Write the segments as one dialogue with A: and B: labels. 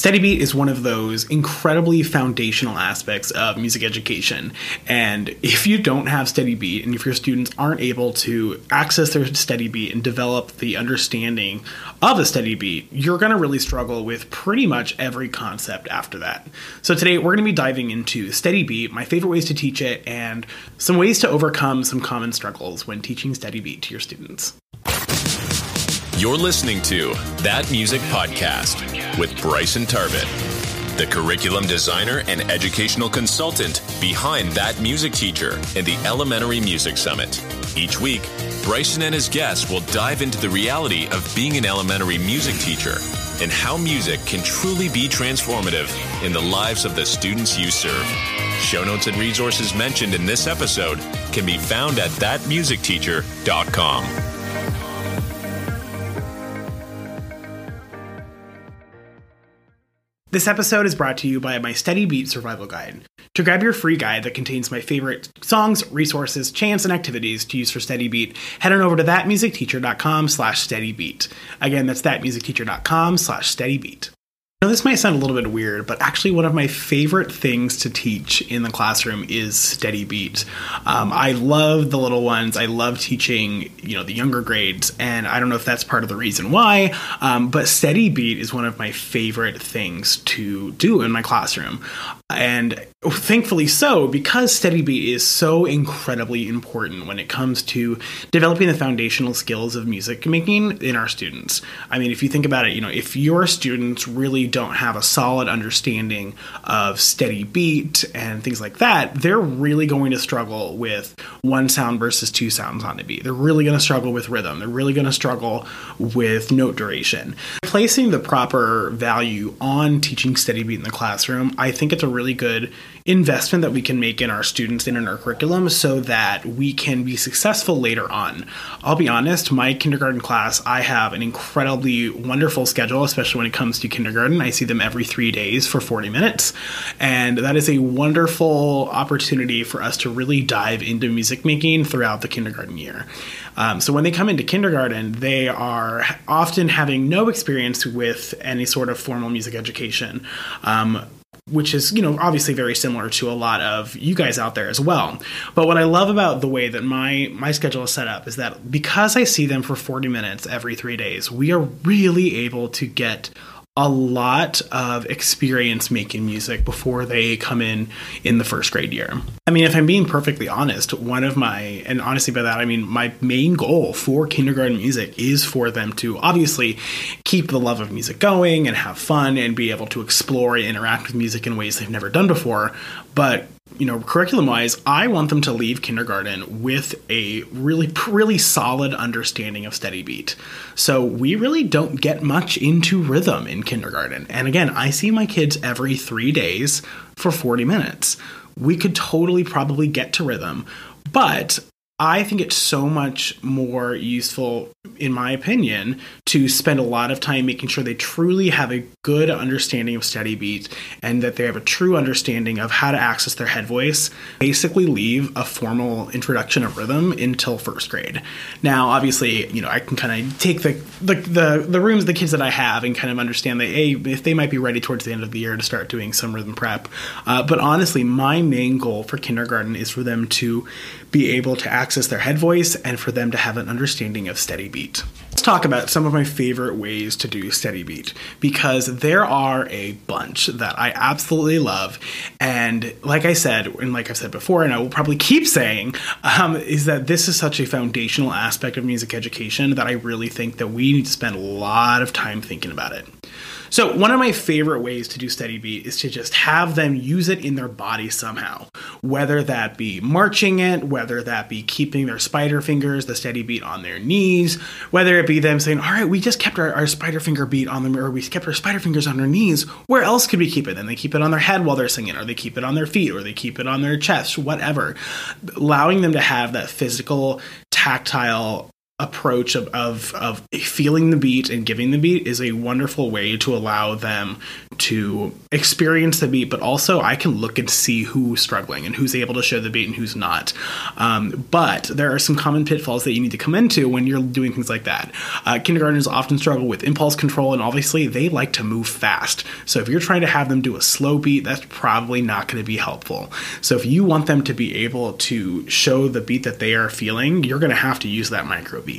A: Steady beat is one of those incredibly foundational aspects of music education. And if you don't have steady beat, and if your students aren't able to access their steady beat and develop the understanding of a steady beat, you're going to really struggle with pretty much every concept after that. So today we're going to be diving into steady beat, my favorite ways to teach it, and some ways to overcome some common struggles when teaching steady beat to your students.
B: You're listening to That Music Podcast with Bryson Tarbett, the curriculum designer and educational consultant behind That Music Teacher and the Elementary Music Summit. Each week, Bryson and his guests will dive into the reality of being an elementary music teacher and how music can truly be transformative in the lives of the students you serve. Show notes and resources mentioned in this episode can be found at thatmusicteacher.com.
A: This episode is brought to you by my Steady Beat Survival Guide. To grab your free guide that contains my favorite songs, resources, chants, and activities to use for Steady Beat, head on over to thatmusicteacher.com slash steadybeat. Again, that's thatmusicteacher.com slash steadybeat. Now, this might sound a little bit weird, but actually, one of my favorite things to teach in the classroom is steady beat. Um, I love the little ones. I love teaching, you know, the younger grades, and I don't know if that's part of the reason why, um, but steady beat is one of my favorite things to do in my classroom. And thankfully so, because steady beat is so incredibly important when it comes to developing the foundational skills of music making in our students. I mean, if you think about it, you know, if your students really don't have a solid understanding of steady beat and things like that, they're really going to struggle with one sound versus two sounds on a beat. They're really going to struggle with rhythm. They're really going to struggle with note duration. Placing the proper value on teaching steady beat in the classroom, I think it's a really good investment that we can make in our students and in our curriculum so that we can be successful later on. I'll be honest, my kindergarten class, I have an incredibly wonderful schedule, especially when it comes to kindergarten. I see them every three days for 40 minutes. And that is a wonderful opportunity for us to really dive into music making throughout the kindergarten year. Um, so when they come into kindergarten, they are often having no experience with any sort of formal music education. Um, which is you know obviously very similar to a lot of you guys out there as well. But what i love about the way that my my schedule is set up is that because i see them for 40 minutes every three days we are really able to get a lot of experience making music before they come in in the first grade year. I mean, if I'm being perfectly honest, one of my, and honestly by that I mean my main goal for kindergarten music is for them to obviously keep the love of music going and have fun and be able to explore and interact with music in ways they've never done before. But you know, curriculum wise, I want them to leave kindergarten with a really, really solid understanding of steady beat. So we really don't get much into rhythm in kindergarten. And again, I see my kids every three days for 40 minutes. We could totally probably get to rhythm, but I think it's so much more useful, in my opinion, to spend a lot of time making sure they truly have a good understanding of steady beat and that they have a true understanding of how to access their head voice. Basically, leave a formal introduction of rhythm until first grade. Now, obviously, you know, I can kind of take the, the the the rooms, the kids that I have, and kind of understand that hey, if they might be ready towards the end of the year to start doing some rhythm prep. Uh, but honestly, my main goal for kindergarten is for them to be able to access their head voice and for them to have an understanding of steady beat. Let's talk about some of my favorite ways to do steady beat because there are a bunch that I absolutely love. And like I said, and like I've said before, and I will probably keep saying, um, is that this is such a foundational aspect of music education that I really think that we need to spend a lot of time thinking about it. So, one of my favorite ways to do steady beat is to just have them use it in their body somehow, whether that be marching it, whether that be keeping their spider fingers, the steady beat on their knees, whether it be them saying, All right, we just kept our, our spider finger beat on them, or we kept our spider fingers on their knees. Where else could we keep it? And they keep it on their head while they're singing, or they keep it on their feet, or they keep it on their chest, whatever. Allowing them to have that physical, tactile approach of, of, of feeling the beat and giving the beat is a wonderful way to allow them to experience the beat, but also I can look and see who's struggling and who's able to show the beat and who's not. Um, but there are some common pitfalls that you need to come into when you're doing things like that. Uh, kindergartners often struggle with impulse control, and obviously they like to move fast. So if you're trying to have them do a slow beat, that's probably not going to be helpful. So if you want them to be able to show the beat that they are feeling, you're going to have to use that micro beat.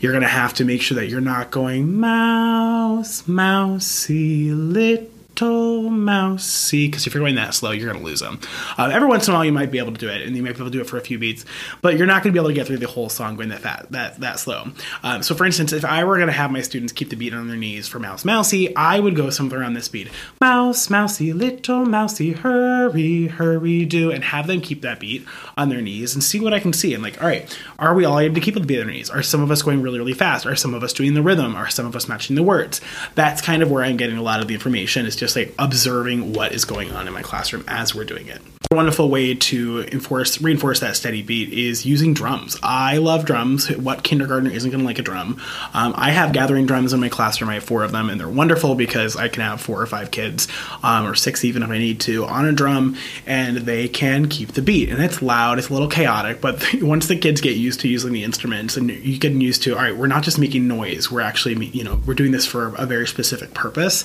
A: You're going to have to make sure that you're not going mouse, mousey, little little mousey. Because if you're going that slow, you're going to lose them. Uh, every once in a while, you might be able to do it, and you might be able to do it for a few beats, but you're not going to be able to get through the whole song going that fat, that that slow. Um, so, for instance, if I were going to have my students keep the beat on their knees for mouse mousey, I would go somewhere around this speed. Mouse mousey, little mousey, hurry, hurry, do, and have them keep that beat on their knees and see what I can see. And like, all right, are we all able to keep the beat on their knees? Are some of us going really, really fast? Are some of us doing the rhythm? Are some of us matching the words? That's kind of where I'm getting a lot of the information. Is just just like observing what is going on in my classroom as we're doing it. A wonderful way to enforce reinforce that steady beat is using drums. I love drums. What kindergartner isn't going to like a drum? Um, I have gathering drums in my classroom. I have four of them, and they're wonderful because I can have four or five kids, um, or six even if I need to, on a drum, and they can keep the beat. And it's loud, it's a little chaotic, but once the kids get used to using the instruments and you get used to, all right, we're not just making noise. We're actually, you know, we're doing this for a very specific purpose.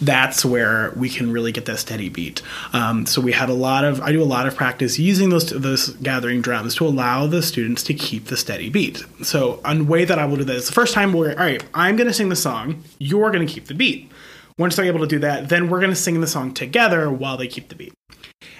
A: That's where we can really get that steady beat. Um, so we have a lot of I do a lot of practice using those those gathering drums to allow the students to keep the steady beat. So a way that I will do that is the first time where all right, I'm going to sing the song, you're going to keep the beat. Once they're able to do that, then we're going to sing the song together while they keep the beat.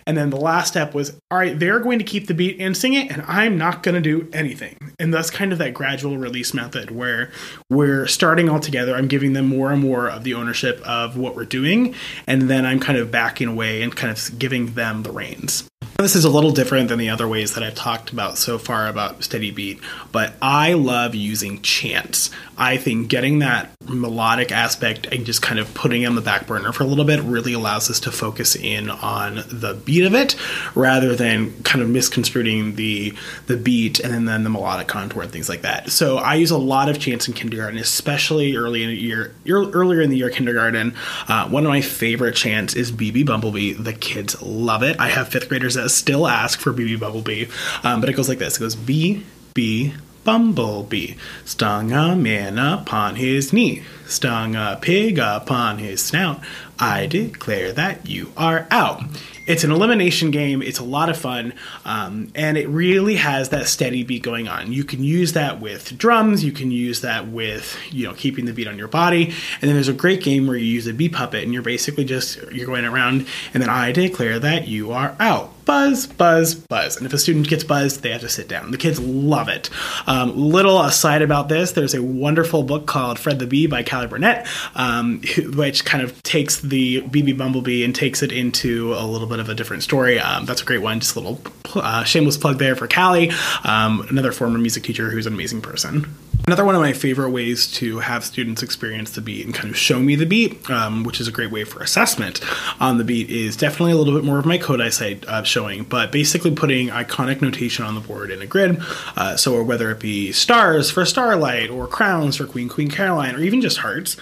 A: And then the last step was, all right, they're going to keep the beat and sing it, and I'm not going to do anything. And that's kind of that gradual release method where we're starting all together. I'm giving them more and more of the ownership of what we're doing, and then I'm kind of backing away and kind of giving them the reins. This is a little different than the other ways that I've talked about so far about steady beat, but I love using chants. I think getting that melodic aspect and just kind of putting on the back burner for a little bit really allows us to focus in on the beat of it rather than kind of misconstruing the the beat and then the melodic contour and things like that. So I use a lot of chants in kindergarten, especially early in the year, earlier in the year kindergarten. Uh, one of my favorite chants is BB Bumblebee. The kids love it. I have fifth graders that still ask for BB Bumblebee, um, but it goes like this: it goes B B Bumblebee stung a man upon his knee, stung a pig upon his snout. I declare that you are out it's an elimination game. It's a lot of fun, um, and it really has that steady beat going on. You can use that with drums. You can use that with you know keeping the beat on your body. And then there's a great game where you use a beat puppet, and you're basically just you're going around, and then I declare that you are out buzz, buzz, buzz. And if a student gets buzzed, they have to sit down. The kids love it. Um, little aside about this, there's a wonderful book called Fred the Bee by Callie Burnett, um, which kind of takes the BB Bumblebee and takes it into a little bit of a different story. Um, that's a great one. Just a little uh, shameless plug there for Callie, um, another former music teacher who's an amazing person. Another one of my favorite ways to have students experience the beat and kind of show me the beat, um, which is a great way for assessment on the beat, is definitely a little bit more of my Kodály side uh, showing, but basically putting iconic notation on the board in a grid. Uh, so whether it be stars for Starlight or crowns for Queen Queen Caroline or even just hearts,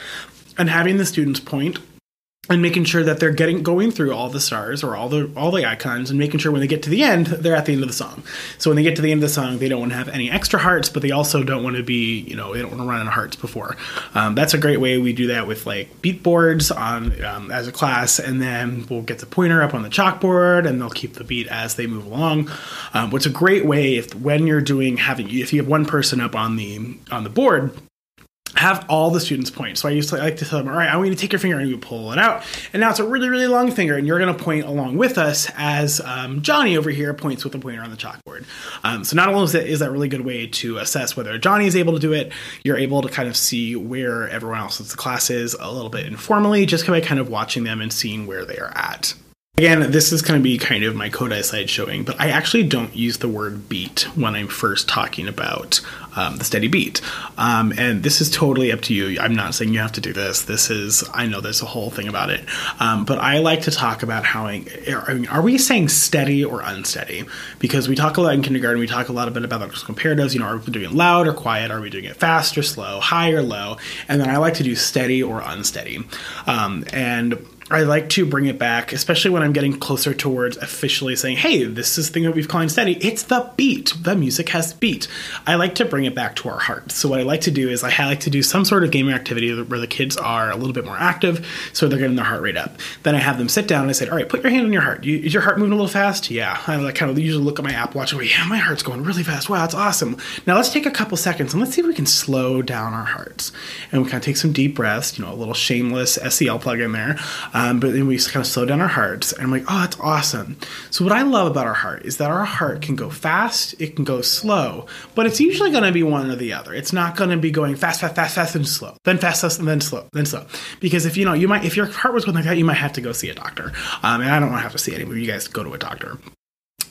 A: and having the students point and making sure that they're getting going through all the stars or all the all the icons and making sure when they get to the end they're at the end of the song. So when they get to the end of the song they don't want to have any extra hearts but they also don't want to be you know they don't want to run out of hearts before. Um, that's a great way we do that with like beat boards on um, as a class and then we'll get the pointer up on the chalkboard and they'll keep the beat as they move along. Um, what's a great way if when you're doing having if you have one person up on the on the board have all the students point. So I used to like to tell them, all right, I want you to take your finger and you pull it out. And now it's a really, really long finger, and you're going to point along with us as um, Johnny over here points with the pointer on the chalkboard. Um, so not only is that, is that really good way to assess whether Johnny is able to do it, you're able to kind of see where everyone else in the class is a little bit informally, just by kind of watching them and seeing where they are at Again, this is going to be kind of my Kodály side showing, but I actually don't use the word beat when I'm first talking about um, the steady beat. Um, and this is totally up to you. I'm not saying you have to do this. This is, I know there's a whole thing about it. Um, but I like to talk about how, I mean, are we saying steady or unsteady? Because we talk a lot in kindergarten, we talk a lot bit about those comparatives. You know, are we doing it loud or quiet? Are we doing it fast or slow, high or low? And then I like to do steady or unsteady. Um, and I like to bring it back, especially when I'm getting closer towards officially saying, hey, this is the thing that we've called steady. It's the beat. The music has beat. I like to bring it back to our heart. So what I like to do is I like to do some sort of gaming activity where the kids are a little bit more active, so they're getting their heart rate up. Then I have them sit down and I say, all right, put your hand on your heart. You, is your heart moving a little fast? Yeah. I like kind of usually look at my Apple Watch and go, yeah, my heart's going really fast. Wow, that's awesome. Now let's take a couple seconds and let's see if we can slow down our hearts. And we kind of take some deep breaths, you know, a little shameless SEL plug in there. Um, but then we kind of slow down our hearts. And I'm like, oh, that's awesome. So, what I love about our heart is that our heart can go fast, it can go slow, but it's usually going to be one or the other. It's not going to be going fast, fast, fast, fast, and slow, then fast, fast, and then slow, then slow. Because if you know, you might, if your heart was going like that, you might have to go see a doctor. Um, and I don't want to have to see anyone. You guys go to a doctor.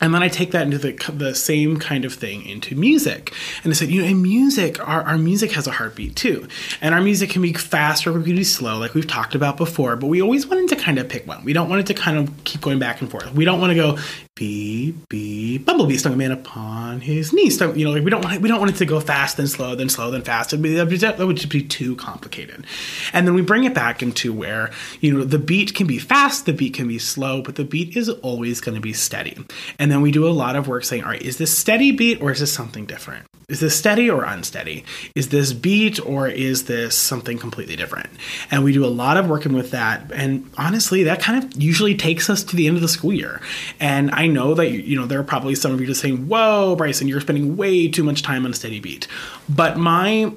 A: And then I take that into the, the same kind of thing into music. And I said, you know, in music, our, our music has a heartbeat too. And our music can be fast or it can be slow, like we've talked about before, but we always wanted to kind of pick one. We don't want it to kind of keep going back and forth. We don't want to go beep, beep, bumblebee stung a man upon his knees. So, you know, like we don't want it, we don't want it to go fast, then slow, then slow, then fast. Be, that would just be too complicated. And then we bring it back into where, you know, the beat can be fast, the beat can be slow, but the beat is always going to be steady. And and then we do a lot of work saying, all right, is this steady beat or is this something different? Is this steady or unsteady? Is this beat or is this something completely different? And we do a lot of working with that. And honestly, that kind of usually takes us to the end of the school year. And I know that, you know, there are probably some of you just saying, whoa, Bryson, you're spending way too much time on steady beat. But my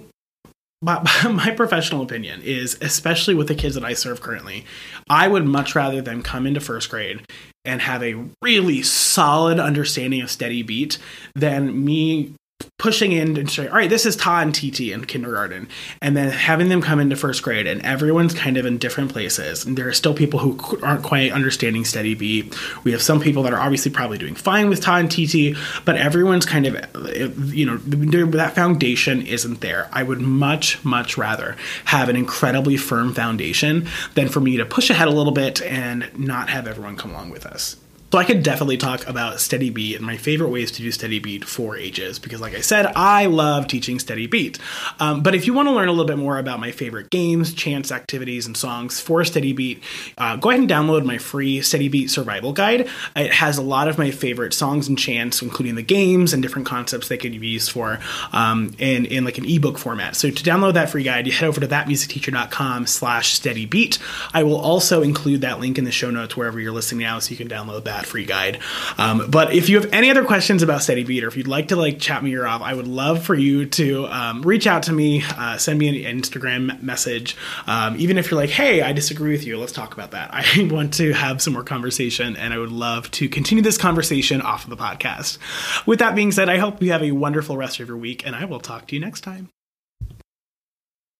A: my professional opinion is, especially with the kids that I serve currently, I would much rather them come into first grade and have a really solid understanding of steady beat than me pushing in and saying, all right, this is Ta and ti-ti in kindergarten, and then having them come into first grade, and everyone's kind of in different places. And there are still people who aren't quite understanding steady beat. We have some people that are obviously probably doing fine with Ta and ti-ti, but everyone's kind of, you know, that foundation isn't there. I would much, much rather have an incredibly firm foundation than for me to push ahead a little bit and not have everyone come along with us. So I could definitely talk about steady beat and my favorite ways to do steady beat for ages because, like I said, I love teaching steady beat. Um, but if you want to learn a little bit more about my favorite games, chants, activities, and songs for steady beat, uh, go ahead and download my free steady beat survival guide. It has a lot of my favorite songs and chants, including the games and different concepts they could be used for um, in, in like an ebook format. So to download that free guide, you head over to thatmusicteacher.com slash steady beat. I will also include that link in the show notes wherever you're listening now so you can download that that free guide. Um, but if you have any other questions about Steady Beat, or if you'd like to like chat me off, I would love for you to um, reach out to me, uh, send me an Instagram message. Um, even if you're like, hey, I disagree with you, let's talk about that. I want to have some more conversation, and I would love to continue this conversation off of the podcast. With that being said, I hope you have a wonderful rest of your week, and I will talk to you next time.